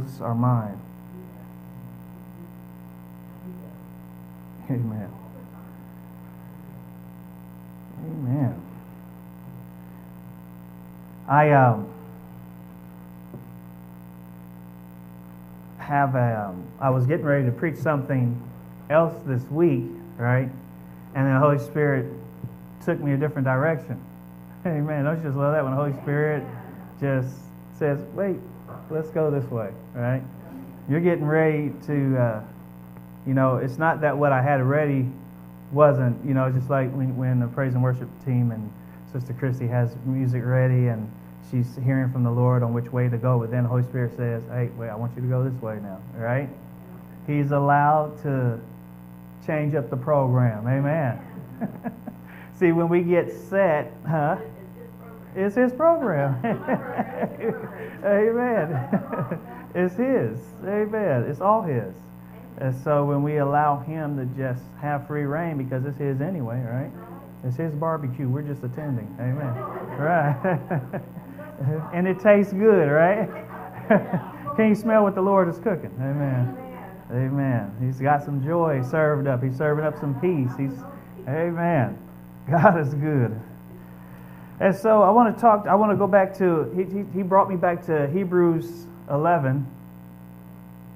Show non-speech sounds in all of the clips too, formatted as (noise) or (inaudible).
blows our mind. Amen. Amen. I um, have a, um, I was getting ready to preach something else this week, right? And the Holy Spirit took me a different direction. (laughs) Amen. Don't you just love that when the Holy Spirit just says, wait, let's go this way, right? You're getting ready to, uh, you know, it's not that what I had ready wasn't, you know, it's just like when, when the praise and worship team and Sister Christy has music ready and she's hearing from the Lord on which way to go, but then the Holy Spirit says, hey, wait, I want you to go this way now, right? He's allowed to change up the program. Amen. (laughs) See, when we get set, huh? It's his program. (laughs) Amen. (laughs) it's his. Amen. It's all his. And so when we allow him to just have free rein, because it's his anyway, right? It's his barbecue. We're just attending. Amen. Right. (laughs) and it tastes good, right? Can you smell what the Lord is cooking? Amen. Amen. He's got some joy served up. He's serving up some peace. He's Amen. God is good. And so I want to talk, I want to go back to, he, he brought me back to Hebrews 11,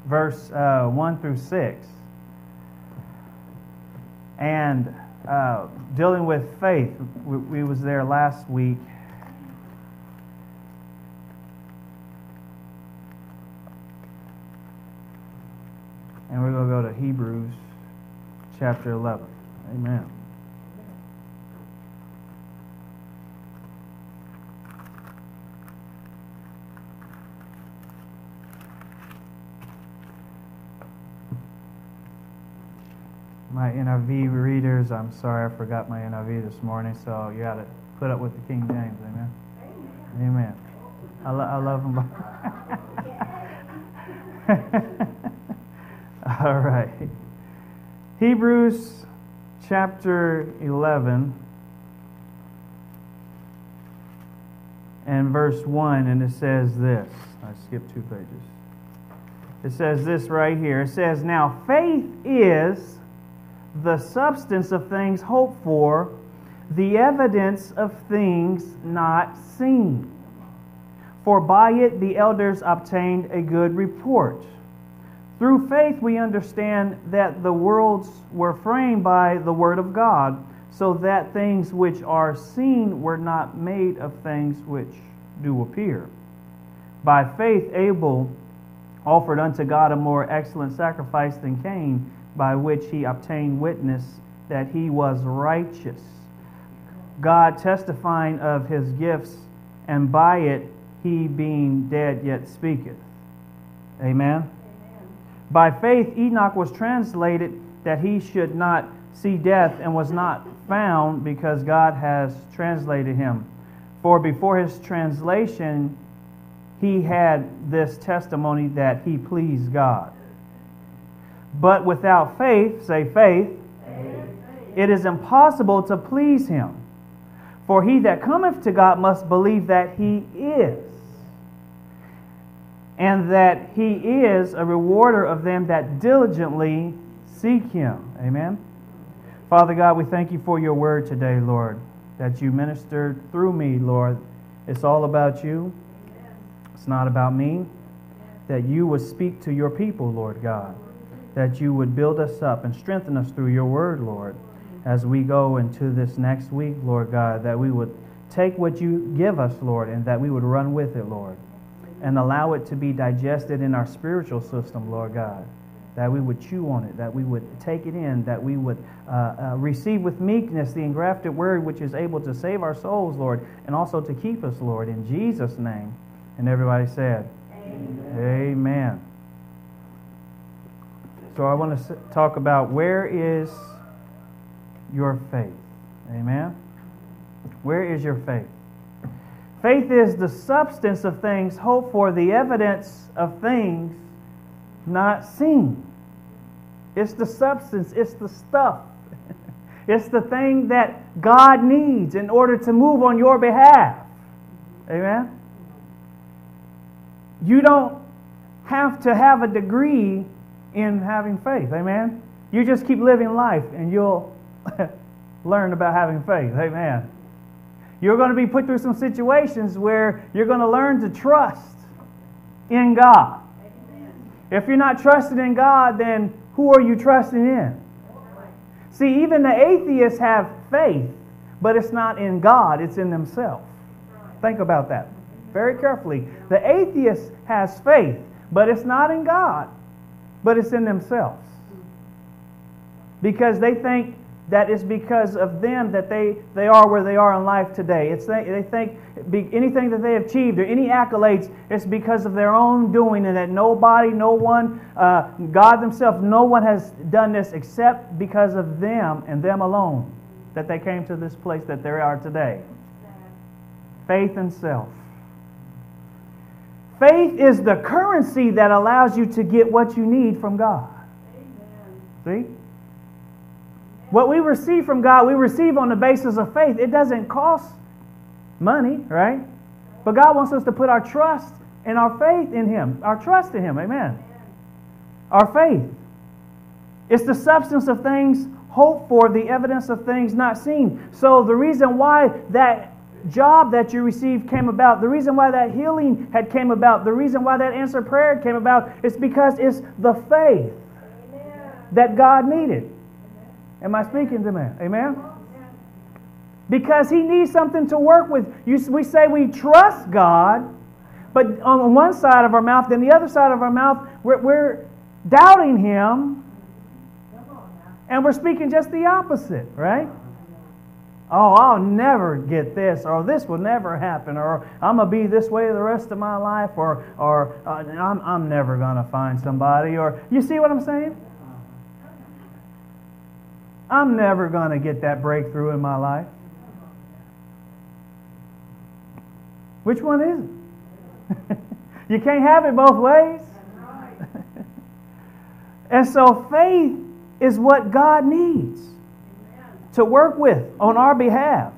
verse uh, 1 through 6. And uh, dealing with faith, we, we was there last week. And we're going to go to Hebrews chapter 11. Amen. My NIV readers, I'm sorry I forgot my NIV this morning, so you got to put up with the King James. Amen. Amen. I, lo- I love them. (laughs) All right. Hebrews chapter 11 and verse 1, and it says this. I skipped two pages. It says this right here. It says, Now faith is the substance of things hoped for, the evidence of things not seen. For by it the elders obtained a good report. Through faith we understand that the worlds were framed by the Word of God, so that things which are seen were not made of things which do appear. By faith Abel offered unto God a more excellent sacrifice than Cain by which he obtained witness that he was righteous. God testifying of his gifts, and by it he being dead yet speaketh. Amen. Amen. By faith Enoch was translated that he should not see death and was not found because God has translated him. For before his translation, he had this testimony that he pleased God. But without faith, say faith, it is impossible to please him. For he that cometh to God must believe that he is, and that he is a rewarder of them that diligently seek him. Amen. Father God, we thank you for your word today, Lord, that you ministered through me, Lord. It's all about you, it's not about me. That you would speak to your people, Lord God that you would build us up and strengthen us through your word, Lord, as we go into this next week, Lord God, that we would take what you give us, Lord, and that we would run with it, Lord, and allow it to be digested in our spiritual system, Lord God. That we would chew on it, that we would take it in, that we would uh, uh, receive with meekness the engrafted word which is able to save our souls, Lord, and also to keep us, Lord, in Jesus' name. And everybody said, Amen. Amen. So I want to talk about where is your faith? Amen. Where is your faith? Faith is the substance of things hoped for, the evidence of things not seen. It's the substance, it's the stuff. (laughs) it's the thing that God needs in order to move on your behalf. Amen. You don't have to have a degree in having faith. Amen. You just keep living life and you'll (laughs) learn about having faith. Amen. You're going to be put through some situations where you're going to learn to trust in God. If you're not trusting in God, then who are you trusting in? See, even the atheists have faith, but it's not in God, it's in themselves. Think about that very carefully. The atheist has faith, but it's not in God, but it's in themselves. Because they think that it's because of them that they, they are where they are in life today. It's they, they think be, anything that they achieved or any accolades, it's because of their own doing, and that nobody, no one, uh, God Himself, no one has done this except because of them and them alone that they came to this place that they are today. Faith and self. Faith is the currency that allows you to get what you need from God. Amen. See? What we receive from God, we receive on the basis of faith. It doesn't cost money, right? But God wants us to put our trust and our faith in Him, our trust in Him. Amen. Our faith. It's the substance of things hoped for, the evidence of things not seen. So the reason why that job that you received came about, the reason why that healing had came about, the reason why that answered prayer came about, is because it's the faith that God needed. Am I speaking to man? Amen? Because he needs something to work with. You, we say we trust God, but on one side of our mouth, then the other side of our mouth, we're, we're doubting him, and we're speaking just the opposite, right? Oh, I'll never get this, or this will never happen, or I'm going to be this way the rest of my life, or, or uh, I'm, I'm never going to find somebody, or you see what I'm saying? I'm never going to get that breakthrough in my life. Which one is it? (laughs) you can't have it both ways. (laughs) and so faith is what God needs to work with on our behalf.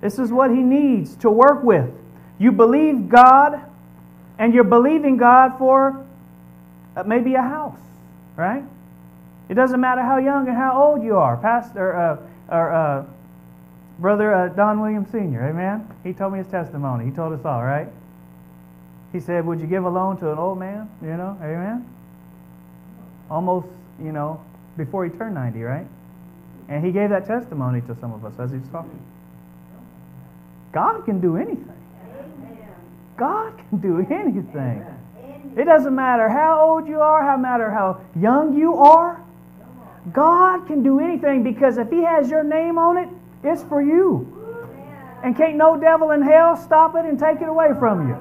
This is what He needs to work with. You believe God, and you're believing God for uh, maybe a house, right? It doesn't matter how young and how old you are. Pastor, uh, or uh, Brother uh, Don Williams Sr., amen? He told me his testimony. He told us all, right? He said, Would you give a loan to an old man? You know, amen? Almost, you know, before he turned 90, right? And he gave that testimony to some of us as he was talking. God can do anything. God can do anything. It doesn't matter how old you are, how matter how young you are. God can do anything because if He has your name on it, it's for you. And can't no devil in hell stop it and take it away from you.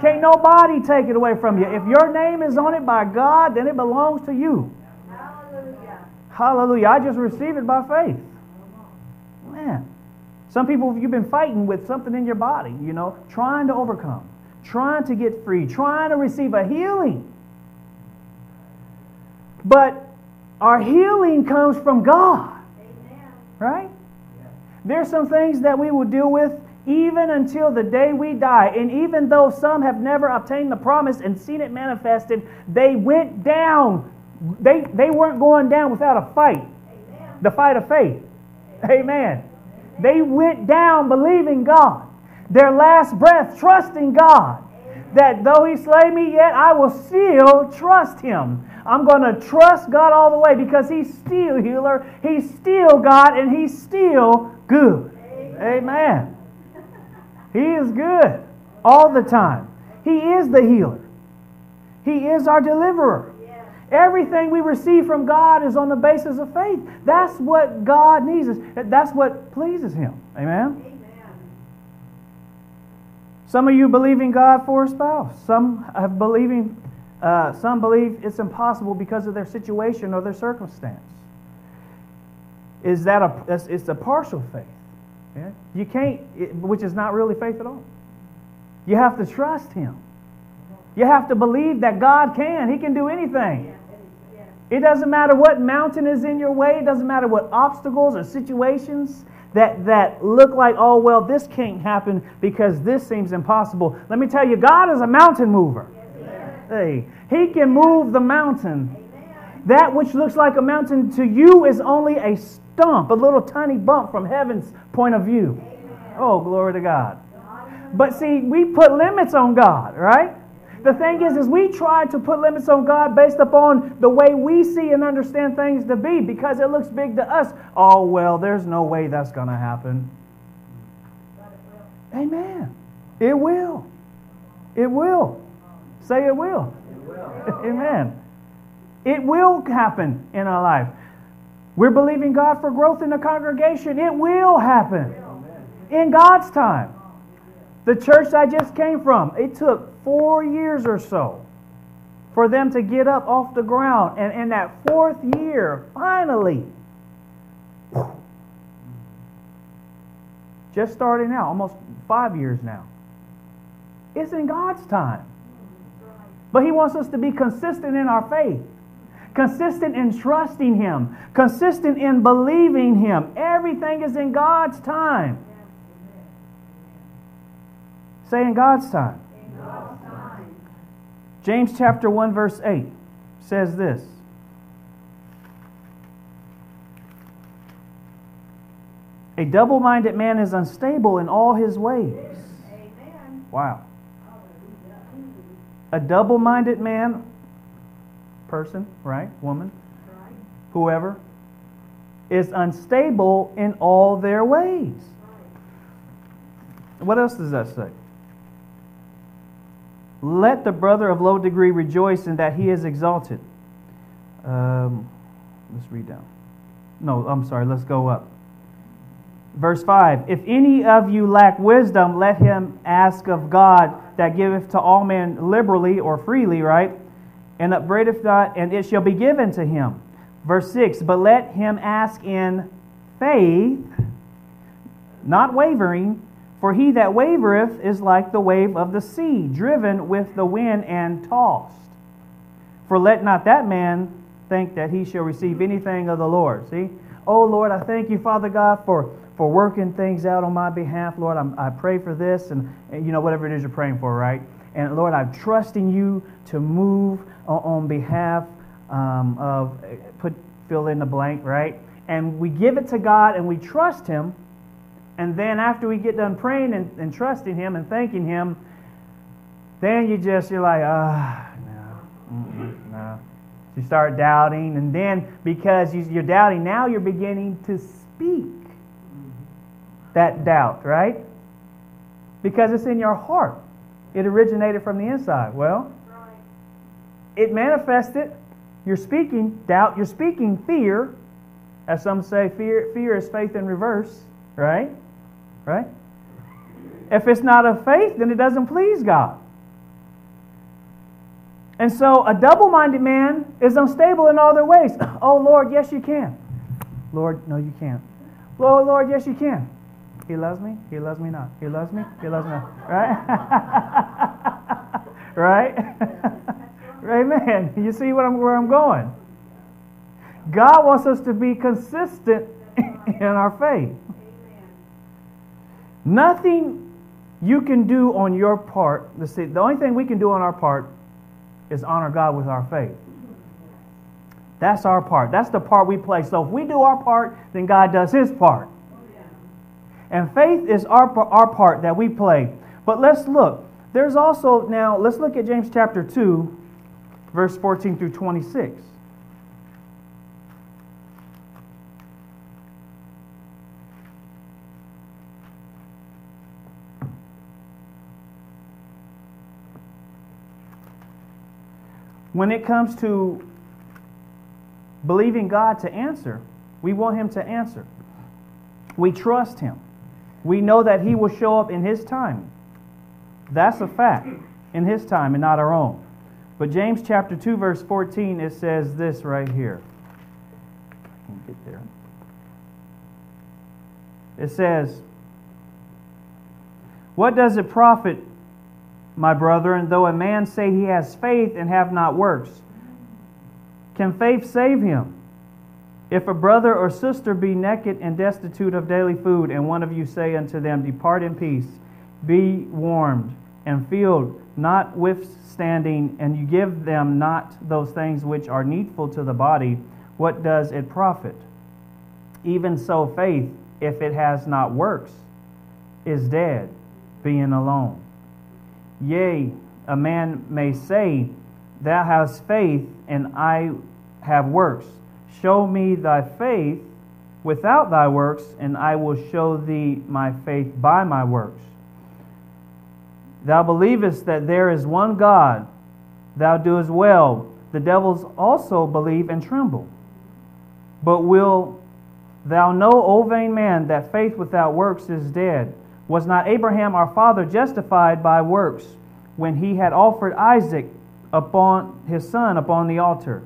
Can't nobody take it away from you. If your name is on it by God, then it belongs to you. Hallelujah. I just receive it by faith. Man. Some people, you've been fighting with something in your body, you know, trying to overcome, trying to get free, trying to receive a healing. But our healing comes from God. Amen. Right? There's some things that we will deal with even until the day we die. And even though some have never obtained the promise and seen it manifested, they went down. They, they weren't going down without a fight. Amen. The fight of faith. Amen. Amen. They went down believing God. Their last breath trusting God. That though he slay me, yet I will still trust him. I'm going to trust God all the way because He's still healer, He's still God, and He's still good. Amen. Amen. He is good all the time. He is the healer, He is our deliverer. Everything we receive from God is on the basis of faith. That's what God needs us. That's what pleases Him. Amen? Amen. Some of you believe in God for a spouse. Some have believing uh, some believe it's impossible because of their situation or their circumstance. Is that a? It's a partial faith. Yeah? You can't, it, which is not really faith at all. You have to trust Him. You have to believe that God can. He can do anything. It doesn't matter what mountain is in your way. It doesn't matter what obstacles or situations that, that look like, oh, well, this can't happen because this seems impossible. Let me tell you, God is a mountain mover. Hey, he can move the mountain. That which looks like a mountain to you is only a stump, a little tiny bump from heaven's point of view. Oh, glory to God. But see, we put limits on God, right? The thing is, is we try to put limits on God based upon the way we see and understand things to be because it looks big to us. Oh, well, there's no way that's going to happen. Amen. It will. It will. Say it will. It will. Amen. It will happen in our life. We're believing God for growth in the congregation. It will happen in God's time. The church I just came from, it took four years or so for them to get up off the ground. And in that fourth year, finally, just starting out, almost five years now. It's in God's time. But He wants us to be consistent in our faith, consistent in trusting Him, consistent in believing Him. Everything is in God's time. Say in God's time. James chapter 1 verse 8 says this. A double-minded man is unstable in all his ways. Amen. Wow. A double-minded man, person, right? Woman, right. whoever, is unstable in all their ways. Right. What else does that say? Let the brother of low degree rejoice in that he is exalted. Um, let's read down. No, I'm sorry, let's go up. Verse 5 If any of you lack wisdom, let him ask of God that giveth to all men liberally or freely, right? And upbraideth not, and it shall be given to him. Verse 6 But let him ask in faith, not wavering, for he that wavereth is like the wave of the sea, driven with the wind and tossed. For let not that man think that he shall receive anything of the Lord. See? Oh Lord, I thank you, Father God, for, for working things out on my behalf. Lord, I'm, i pray for this and, and, you know, whatever it is you're praying for, right? And Lord, I'm trusting you to move on, on behalf um, of, put, fill in the blank, right? And we give it to God and we trust Him and then after we get done praying and, and trusting Him and thanking Him, then you just, you're like, ah, no, no. You start doubting, and then because you're doubting, now you're beginning to speak that doubt, right? Because it's in your heart. It originated from the inside. Well, it manifested. You're speaking doubt. You're speaking fear. As some say, fear, fear is faith in reverse, right? Right? If it's not of faith, then it doesn't please God. And so a double minded man is unstable in all their ways. (laughs) Oh, Lord, yes, you can. Lord, no, you can't. Oh, Lord, yes, you can. He loves me. He loves me not. He loves me. He loves me not. Right? (laughs) right? (laughs) Amen. You see what I'm, where I'm going? God wants us to be consistent in our faith. Nothing you can do on your part, the only thing we can do on our part is honor God with our faith. That's our part. That's the part we play. So if we do our part, then God does his part. And faith is our, our part that we play. But let's look. There's also, now, let's look at James chapter 2, verse 14 through 26. When it comes to believing God to answer, we want Him to answer. We trust Him. We know that He will show up in His time. That's a fact, in His time and not our own. But James chapter 2, verse 14, it says this right here. Get there. It says, What does it profit my brethren, though a man say he has faith and have not works, can faith save him? If a brother or sister be naked and destitute of daily food, and one of you say unto them, Depart in peace, be warmed and filled, notwithstanding, and you give them not those things which are needful to the body, what does it profit? Even so, faith, if it has not works, is dead, being alone. Yea, a man may say, Thou hast faith, and I have works. Show me thy faith without thy works, and I will show thee my faith by my works. Thou believest that there is one God, thou doest well. The devils also believe and tremble. But will thou know, O vain man, that faith without works is dead? Was not Abraham our father justified by works when he had offered Isaac upon his son upon the altar?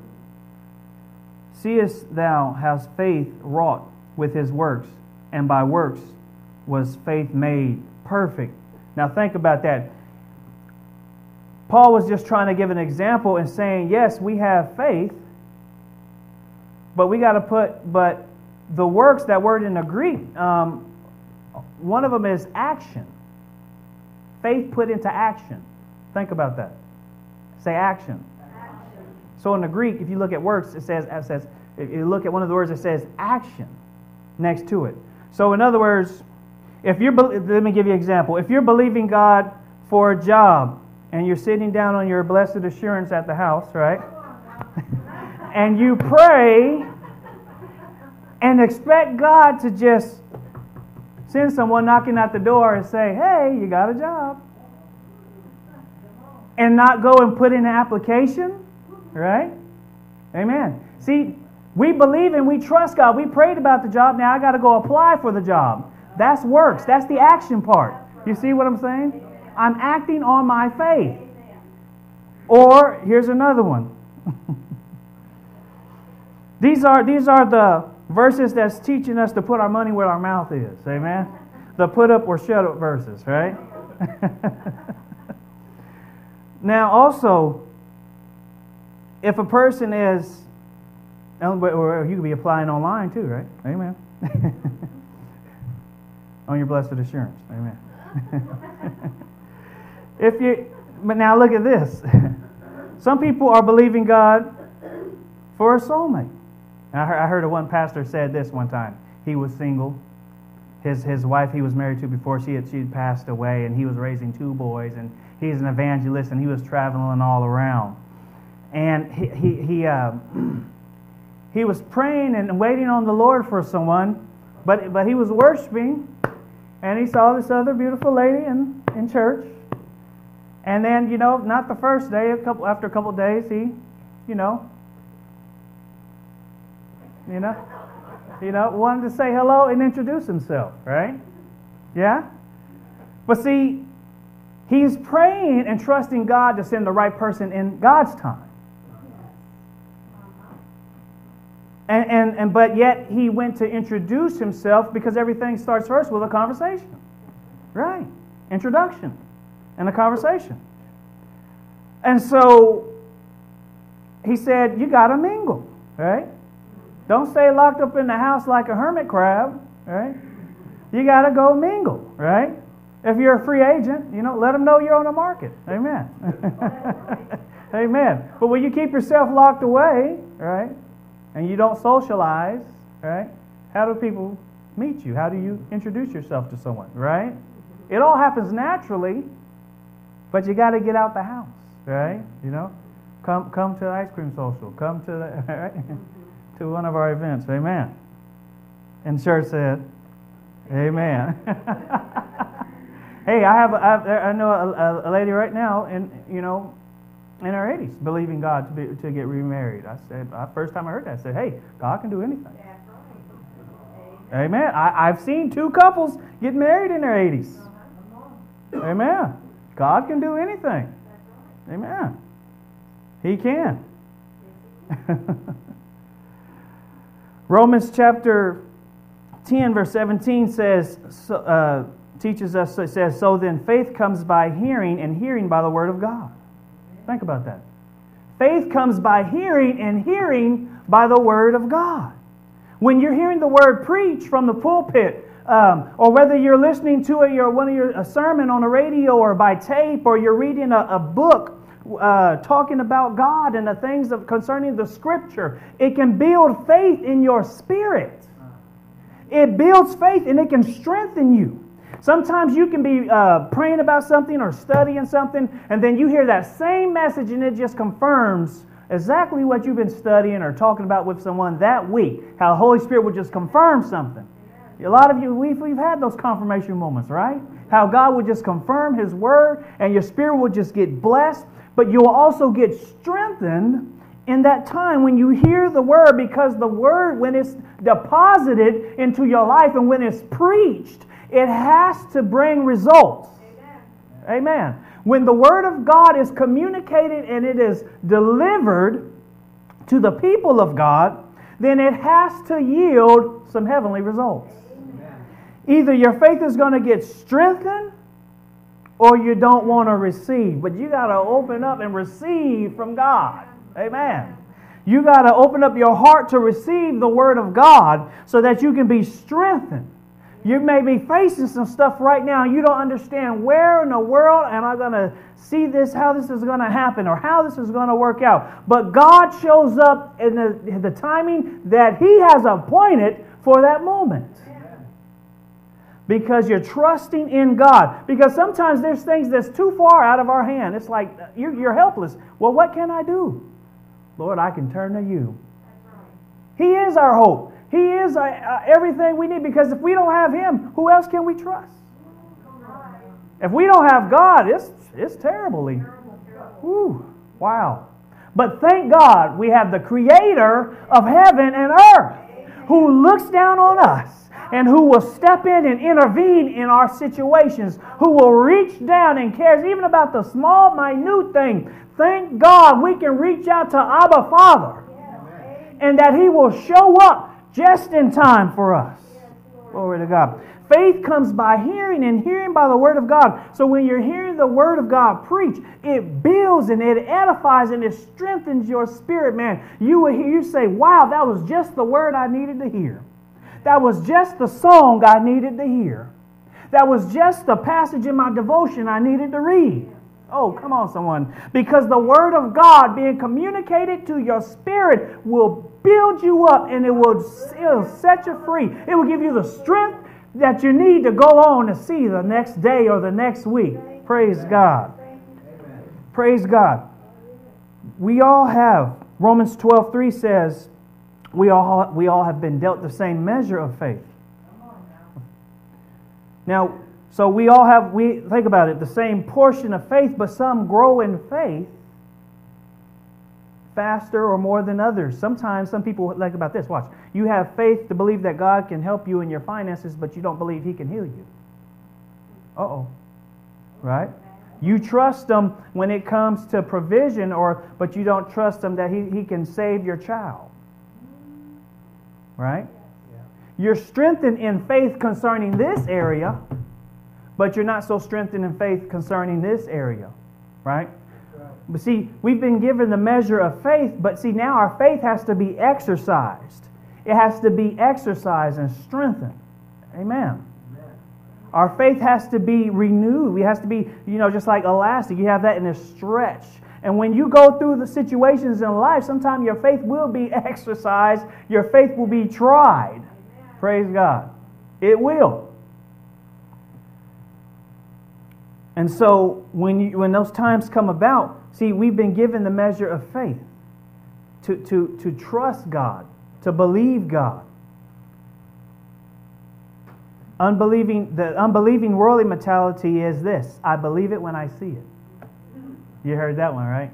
Seest thou how faith wrought with his works, and by works was faith made perfect? Now think about that. Paul was just trying to give an example and saying, yes, we have faith, but we got to put, but the works, that word in the Greek, um, one of them is action. Faith put into action. Think about that. Say action. action. So in the Greek, if you look at works, it says, it says, if you look at one of the words, it says action next to it. So in other words, if you're, let me give you an example. If you're believing God for a job and you're sitting down on your blessed assurance at the house, right? (laughs) and you pray and expect God to just send someone knocking at the door and say, hey, you got a job. And not go and put in an application, right? Amen. See, we believe and we trust God. We prayed about the job. Now I got to go apply for the job. That's works. That's the action part. You see what I'm saying? I'm acting on my faith. Or here's another one. (laughs) these are these are the verses that's teaching us to put our money where our mouth is. Amen. The put up or shut up verses, right? (laughs) now also if a person is or you could be applying online too, right? Amen. (laughs) on your blessed assurance. Amen. (laughs) if you, but now look at this. Some people are believing God for a soulmate. I heard, one pastor said this one time. He was single. His, his wife he was married to before she had, she passed away, and he was raising two boys, and he's an evangelist, and he was traveling all around. And he, he, he, uh, (clears throat) he was praying and waiting on the Lord for someone, but, but he was worshiping, and he saw this other beautiful lady in, in church. And then, you know, not the first day, a couple after a couple days, he, you know, you know, you know, wanted to say hello and introduce himself, right? Yeah? But see, he's praying and trusting God to send the right person in God's time. And, and, and but yet he went to introduce himself because everything starts first with a conversation. Right. Introduction and a conversation. And so he said, You gotta mingle, right? Don't stay locked up in the house like a hermit crab, right? You gotta go mingle, right? If you're a free agent, you know, let them know you're on the market. Amen. (laughs) Amen. But when you keep yourself locked away, right? and you don't socialize, right? How do people meet you? How do you introduce yourself to someone, right? It all happens naturally, but you got to get out the house, right? You know, come come to the ice cream social, come to the (laughs) right? To one of our events, amen. And church said, amen. (laughs) hey, I have, I, have, I know a, a, lady right now, and you know, in her 80s believing God to, be, to get remarried. I said, uh, first time I heard that, I said, hey, God can do anything. Amen. I, I've seen two couples get married in their 80s. Amen. God can do anything. Amen. He can. (laughs) Romans chapter 10, verse 17 says, uh, teaches us, it says, So then faith comes by hearing, and hearing by the word of God. Think about that. Faith comes by hearing, and hearing by the Word of God. When you're hearing the Word preached from the pulpit, um, or whether you're listening to a, your, one of your, a sermon on the radio or by tape, or you're reading a, a book uh, talking about God and the things of, concerning the Scripture, it can build faith in your spirit. It builds faith and it can strengthen you. Sometimes you can be uh, praying about something or studying something, and then you hear that same message and it just confirms exactly what you've been studying or talking about with someone that week. How the Holy Spirit would just confirm something. A lot of you, we've, we've had those confirmation moments, right? How God would just confirm His word and your spirit would just get blessed, but you'll also get strengthened in that time when you hear the word because the word, when it's deposited into your life and when it's preached, it has to bring results. Amen. Amen. When the word of God is communicated and it is delivered to the people of God, then it has to yield some heavenly results. Either your faith is going to get strengthened or you don't want to receive. But you got to open up and receive from God. Amen. You got to open up your heart to receive the Word of God so that you can be strengthened. You may be facing some stuff right now you don't understand where in the world am I going to see this, how this is going to happen, or how this is going to work out. But God shows up in the, the timing that He has appointed for that moment because you're trusting in God. Because sometimes there's things that's too far out of our hand. It's like you're, you're helpless. Well, what can I do? Lord, I can turn to you. He is our hope. He is uh, uh, everything we need because if we don't have Him, who else can we trust? If we don't have God, it's, it's terribly. Whew, wow. But thank God we have the Creator of heaven and earth who looks down on us and who will step in and intervene in our situations, who will reach down and cares even about the small, minute thing. Thank God we can reach out to Abba Father and that He will show up just in time for us. Glory to God. Faith comes by hearing, and hearing by the Word of God. So when you're hearing the Word of God preach, it builds and it edifies and it strengthens your spirit, man. You will hear you say, "Wow, that was just the word I needed to hear." That was just the song I needed to hear. That was just the passage in my devotion I needed to read. Oh, come on, someone. Because the Word of God being communicated to your spirit will build you up and it will, it will set you free. It will give you the strength that you need to go on and see the next day or the next week. Praise God. Praise God. We all have, Romans 12 3 says, we all, we all have been dealt the same measure of faith. Now, so we all have, we think about it, the same portion of faith, but some grow in faith faster or more than others. Sometimes some people like about this. Watch. You have faith to believe that God can help you in your finances, but you don't believe He can heal you. Uh oh. Right? You trust Him when it comes to provision, or but you don't trust Him that He, he can save your child. Right? You're strengthened in faith concerning this area, but you're not so strengthened in faith concerning this area. Right? But see, we've been given the measure of faith, but see, now our faith has to be exercised. It has to be exercised and strengthened. Amen. Our faith has to be renewed. It has to be, you know, just like elastic. You have that in a stretch. And when you go through the situations in life, sometimes your faith will be (laughs) exercised, your faith will be tried. Praise God. It will. And so when, you, when those times come about, see, we've been given the measure of faith to, to, to trust God, to believe God. Unbelieving, the unbelieving worldly mentality is this I believe it when I see it. You heard that one, right?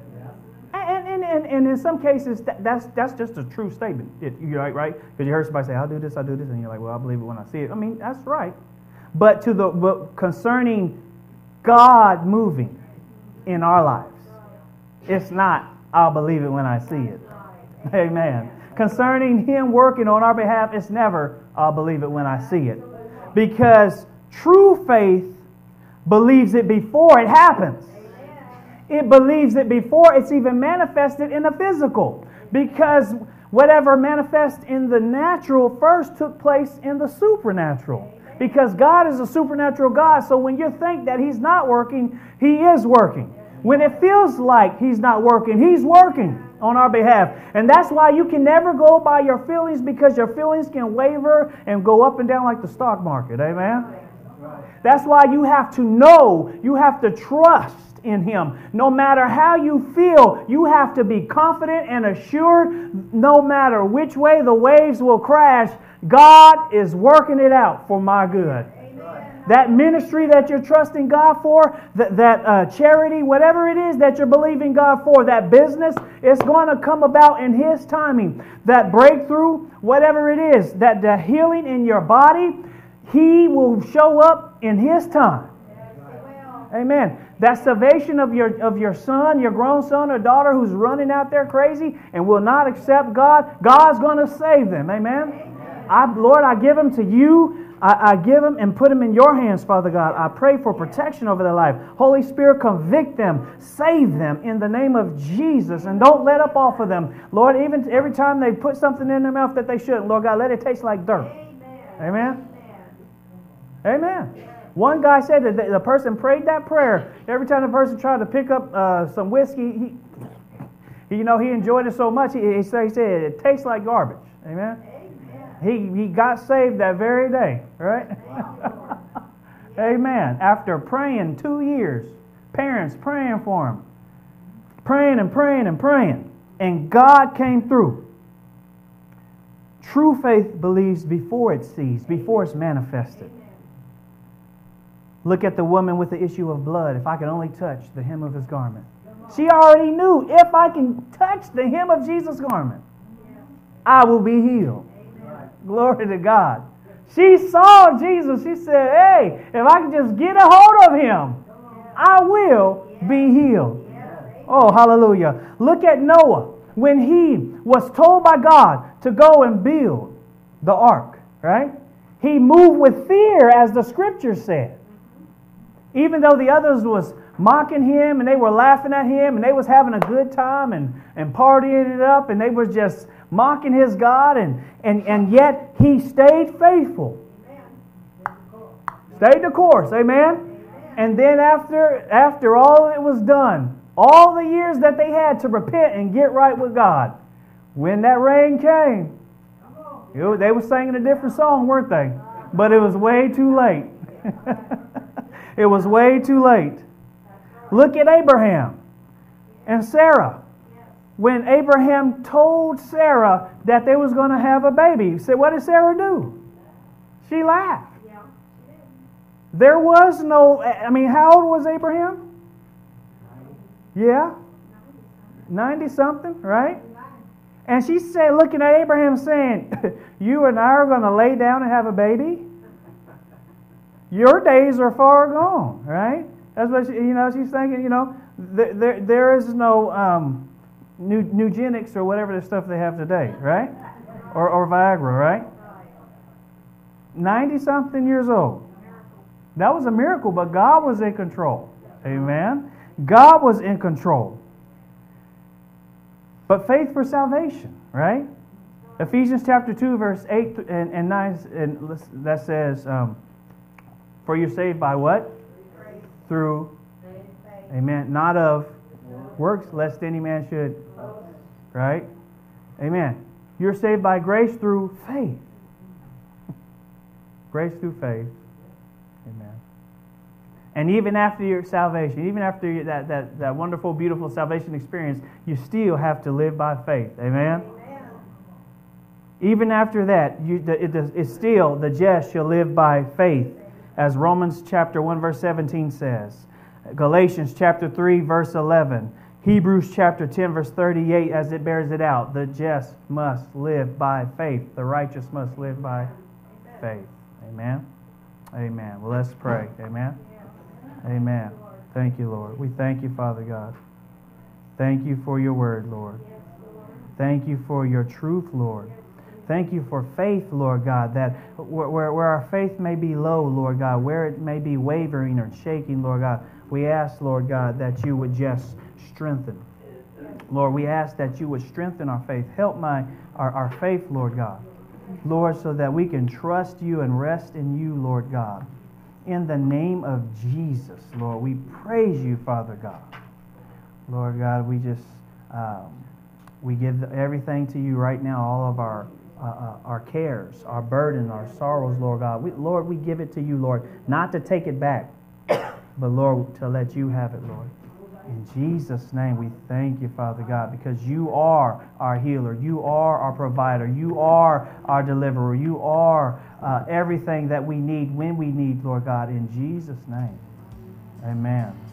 And, and, and, and in some cases, that, that's, that's just a true statement. It, you're right, right? Because you heard somebody say, I'll do this, I'll do this. And you're like, well, I believe it when I see it. I mean, that's right. But to the but concerning God moving in our lives, it's not, I'll believe it when I see it. (laughs) Amen. Concerning Him working on our behalf, it's never, I'll believe it when I see it. Because true faith believes it before it happens. It believes it before it's even manifested in the physical. Because whatever manifests in the natural first took place in the supernatural. Because God is a supernatural God. So when you think that He's not working, He is working. When it feels like He's not working, He's working on our behalf. And that's why you can never go by your feelings because your feelings can waver and go up and down like the stock market. Amen? That's why you have to know, you have to trust in Him. No matter how you feel, you have to be confident and assured no matter which way the waves will crash, God is working it out for my good. That ministry that you're trusting God for, that, that uh, charity, whatever it is that you're believing God for, that business, it's going to come about in His timing. That breakthrough, whatever it is, that the healing in your body, He will show up in His time. Amen. That salvation of your, of your son, your grown son or daughter who's running out there crazy and will not accept God, God's going to save them. Amen. Amen. I, Lord, I give them to you. I, I, give them and put them in your hands, Father God. I pray for protection over their life. Holy Spirit, convict them, save them in the name of Jesus, and don't let up off of them. Lord, even every time they put something in their mouth that they shouldn't, Lord God, let it taste like dirt. Amen. Amen. Amen. One guy said that the person prayed that prayer. Every time the person tried to pick up uh, some whiskey, he, he, (laughs) you know, he enjoyed it so much. He, he, said, he said it tastes like garbage. Amen. He he got saved that very day, right? (laughs) Amen. After praying two years, parents praying for him, praying and praying and praying, and God came through. True faith believes before it sees, before it's manifested. Look at the woman with the issue of blood. If I could only touch the hem of his garment. She already knew if I can touch the hem of Jesus' garment, I will be healed. Glory to God. She saw Jesus. She said, Hey, if I can just get a hold of him, I will be healed. Oh, hallelujah. Look at Noah when he was told by God to go and build the ark, right? He moved with fear, as the scripture said. Even though the others was mocking him and they were laughing at him and they was having a good time and, and partying it up and they was just mocking his God and, and, and yet he stayed faithful. Stayed the course, amen? And then after after all it was done, all the years that they had to repent and get right with God, when that rain came, they were singing a different song, weren't they? But it was way too late. (laughs) It was way too late. Look at Abraham and Sarah. When Abraham told Sarah that they was going to have a baby, said, what did Sarah do? She laughed. There was no, I mean, how old was Abraham? Yeah? 90 something, right? And she said, looking at Abraham, saying, (laughs) You and I are going to lay down and have a baby? Your days are far gone, right? That's what she, you know. She's thinking, you know, there there, there is no um, new eugenics or whatever the stuff they have today, right? Or or Viagra, right? Ninety something years old. That was a miracle, but God was in control. Amen. God was in control. But faith for salvation, right? Ephesians chapter 2, verse 8 and, and 9, and that says, um, for you're saved by what? Through. Amen. Not of works, lest any man should. Right? Amen. You're saved by grace through faith. grace through faith. Amen. And even after your salvation, even after that, that, that wonderful, beautiful salvation experience, you still have to live by faith. Amen? Amen. Even after that, you, it, it's still the just shall live by faith as Romans chapter 1 verse 17 says. Galatians chapter 3 verse 11. Hebrews chapter 10 verse 38 as it bears it out. The just must live by faith. The righteous must live by faith. Amen. Amen. Well, let's pray. Amen. Amen. Thank you, Lord. We thank you, Father God. Thank you for your word, Lord. Thank you for your truth, Lord. Thank you for faith, Lord God, that where, where our faith may be low, Lord God, where it may be wavering or shaking, Lord God, we ask, Lord God, that you would just strengthen. Lord, we ask that you would strengthen our faith. Help my our, our faith, Lord God. Lord, so that we can trust you and rest in you, Lord God. In the name of Jesus, Lord, we praise you, Father God. Lord God, we just um, we give everything to you right now, all of our uh, uh, our cares, our burden, our sorrows, Lord God. We, Lord, we give it to you, Lord, not to take it back, (coughs) but Lord, to let you have it, Lord. In Jesus' name, we thank you, Father God, because you are our healer. You are our provider. You are our deliverer. You are uh, everything that we need when we need, Lord God. In Jesus' name, amen. Amen.